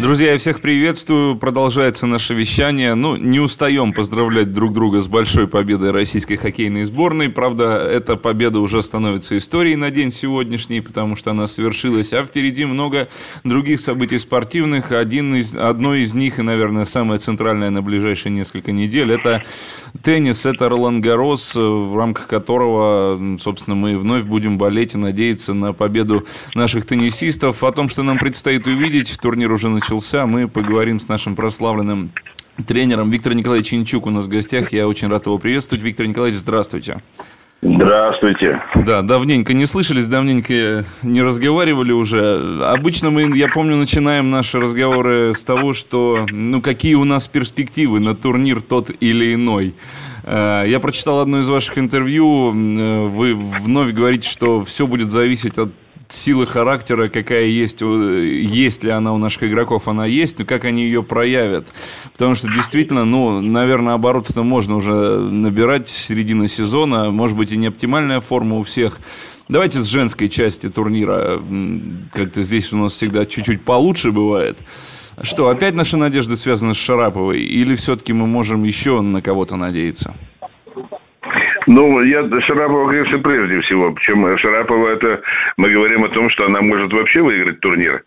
Друзья, я всех приветствую. Продолжается наше вещание. Ну, не устаем поздравлять друг друга с большой победой российской хоккейной сборной. Правда, эта победа уже становится историей на день сегодняшний, потому что она совершилась. А впереди много других событий спортивных. Один из, одно из них, и, наверное, самое центральное на ближайшие несколько недель, это теннис, это Ролан Гарос, в рамках которого, собственно, мы вновь будем болеть и надеяться на победу наших теннисистов. О том, что нам предстоит увидеть, турнир уже начался начался, мы поговорим с нашим прославленным тренером Виктор Николаевич Инчук у нас в гостях. Я очень рад его приветствовать. Виктор Николаевич, здравствуйте. Здравствуйте. Да, давненько не слышались, давненько не разговаривали уже. Обычно мы, я помню, начинаем наши разговоры с того, что, ну, какие у нас перспективы на турнир тот или иной. Э, я прочитал одно из ваших интервью. Э, вы вновь говорите, что все будет зависеть от силы характера, какая есть, есть ли она у наших игроков, она есть, но как они ее проявят. Потому что действительно, ну, наверное, оборот это можно уже набирать с середины сезона, может быть и не оптимальная форма у всех. Давайте с женской части турнира. Как-то здесь у нас всегда чуть-чуть получше бывает. Что, опять наши надежды связаны с Шараповой? Или все-таки мы можем еще на кого-то надеяться? Ну, я Шарапова, конечно, прежде всего. Причем Шарапова, это мы говорим о том, что она может вообще выиграть турнир.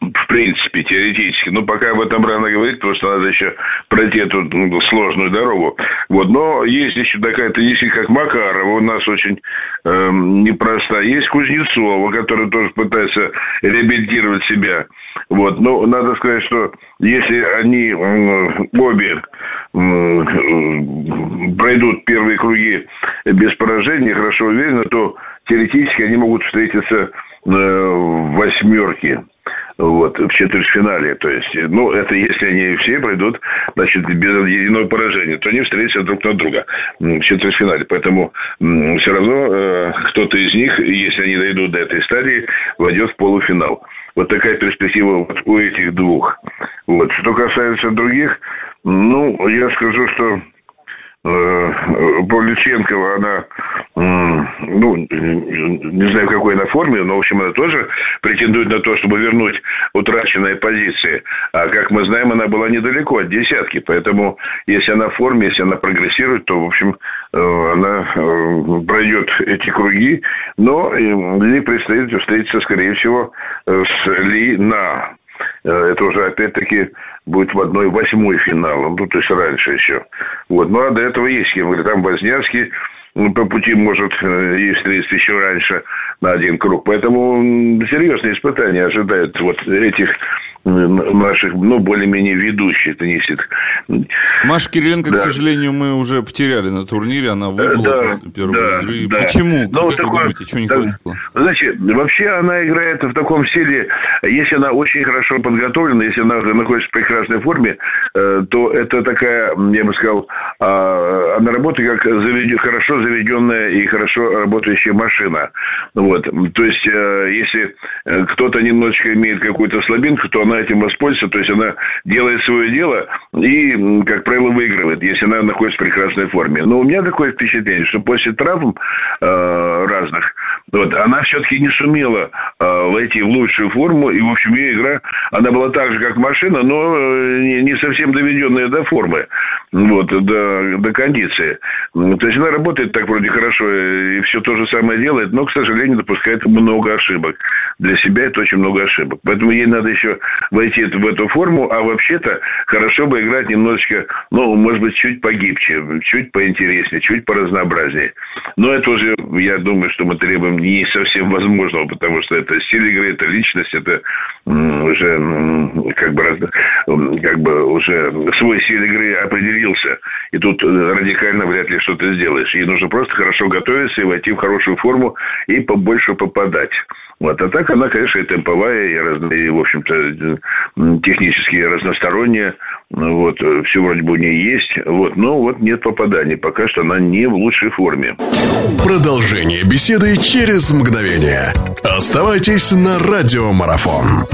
В принципе, теоретически. Но пока об этом рано говорить, потому что надо еще пройти эту ну, сложную дорогу. Вот. Но есть еще такая теннисистка, как Макарова, у нас очень э, непроста. Есть Кузнецова, который тоже пытается реабилитировать себя. Вот. Но надо сказать, что если они обе пройдут первые круги без поражений, хорошо уверенно, то теоретически они могут встретиться э, в восьмерке вот, в четвертьфинале. То есть, ну, это если они все пройдут, значит, без единого поражения, то они встретятся друг на друга в четвертьфинале. Поэтому все равно э, кто-то из них, если они дойдут до этой стадии, войдет в полуфинал. Вот такая перспектива вот у этих двух. Вот. Что касается других, ну, я скажу, что Э, Павлюченкова, она, ну, не знаю, в какой она форме, но, в общем, она тоже претендует на то, чтобы вернуть утраченные позиции. А, как мы знаем, она была недалеко от десятки. Поэтому, если она в форме, если она прогрессирует, то, в общем, она э, пройдет эти круги. Но ей предстоит встретиться, скорее всего, с Ли На. Это уже, опять-таки, будет в одной восьмой финал. Ну, то есть раньше еще. Вот. Ну, а до этого есть кем. Там Вознявский ну, по пути может э, и встретиться еще раньше на один круг. Поэтому серьезные испытания ожидают вот этих наших, ну, более-менее ведущих теннисисток. Маша Кириленко, да. к сожалению, мы уже потеряли на турнире, она выбыла да, после первой да, игры. Да. Почему? Ну, как такое, вы думаете, чего не так, хватило? Значит, вообще она играет в таком стиле, если она очень хорошо подготовлена, если она находится в прекрасной форме, э, то это такая, я бы сказал, а, она работает как заведен, хорошо заведенная и хорошо работающая машина. Вот. То есть, э, если э, кто-то немножечко имеет какую-то слабинку, то она этим воспользуется, то есть она делает свое дело и, как правило, выигрывает, если она находится в прекрасной форме. Но у меня такое впечатление, что после травм э, разных, вот, она все-таки не сумела э, войти в лучшую форму, и, в общем, ее игра, она была так же, как машина, но э, не, не совсем доведенная до формы, вот, до, до кондиции. То есть она работает так вроде хорошо и все то же самое делает, но, к сожалению, допускает много ошибок. Для себя это очень много ошибок. Поэтому ей надо еще войти в эту форму, а вообще-то хорошо бы играть немножечко, ну, может быть, чуть погибче, чуть поинтереснее, чуть поразнообразнее. Но это уже, я думаю, что мы требуем не совсем возможного, потому что это стиль игры, это личность, это уже как бы, как бы уже свой стиль игры определился. И тут радикально вряд ли что-то сделаешь. Ей нужно просто хорошо готовиться и войти в хорошую форму и побольше попадать. Вот. А так она, конечно, и темповая, и, разно, и в общем-то, технически разносторонняя. Вот. Все вроде бы у нее есть. Вот. Но вот нет попаданий. Пока что она не в лучшей форме. Продолжение беседы через мгновение. Оставайтесь на радиомарафон.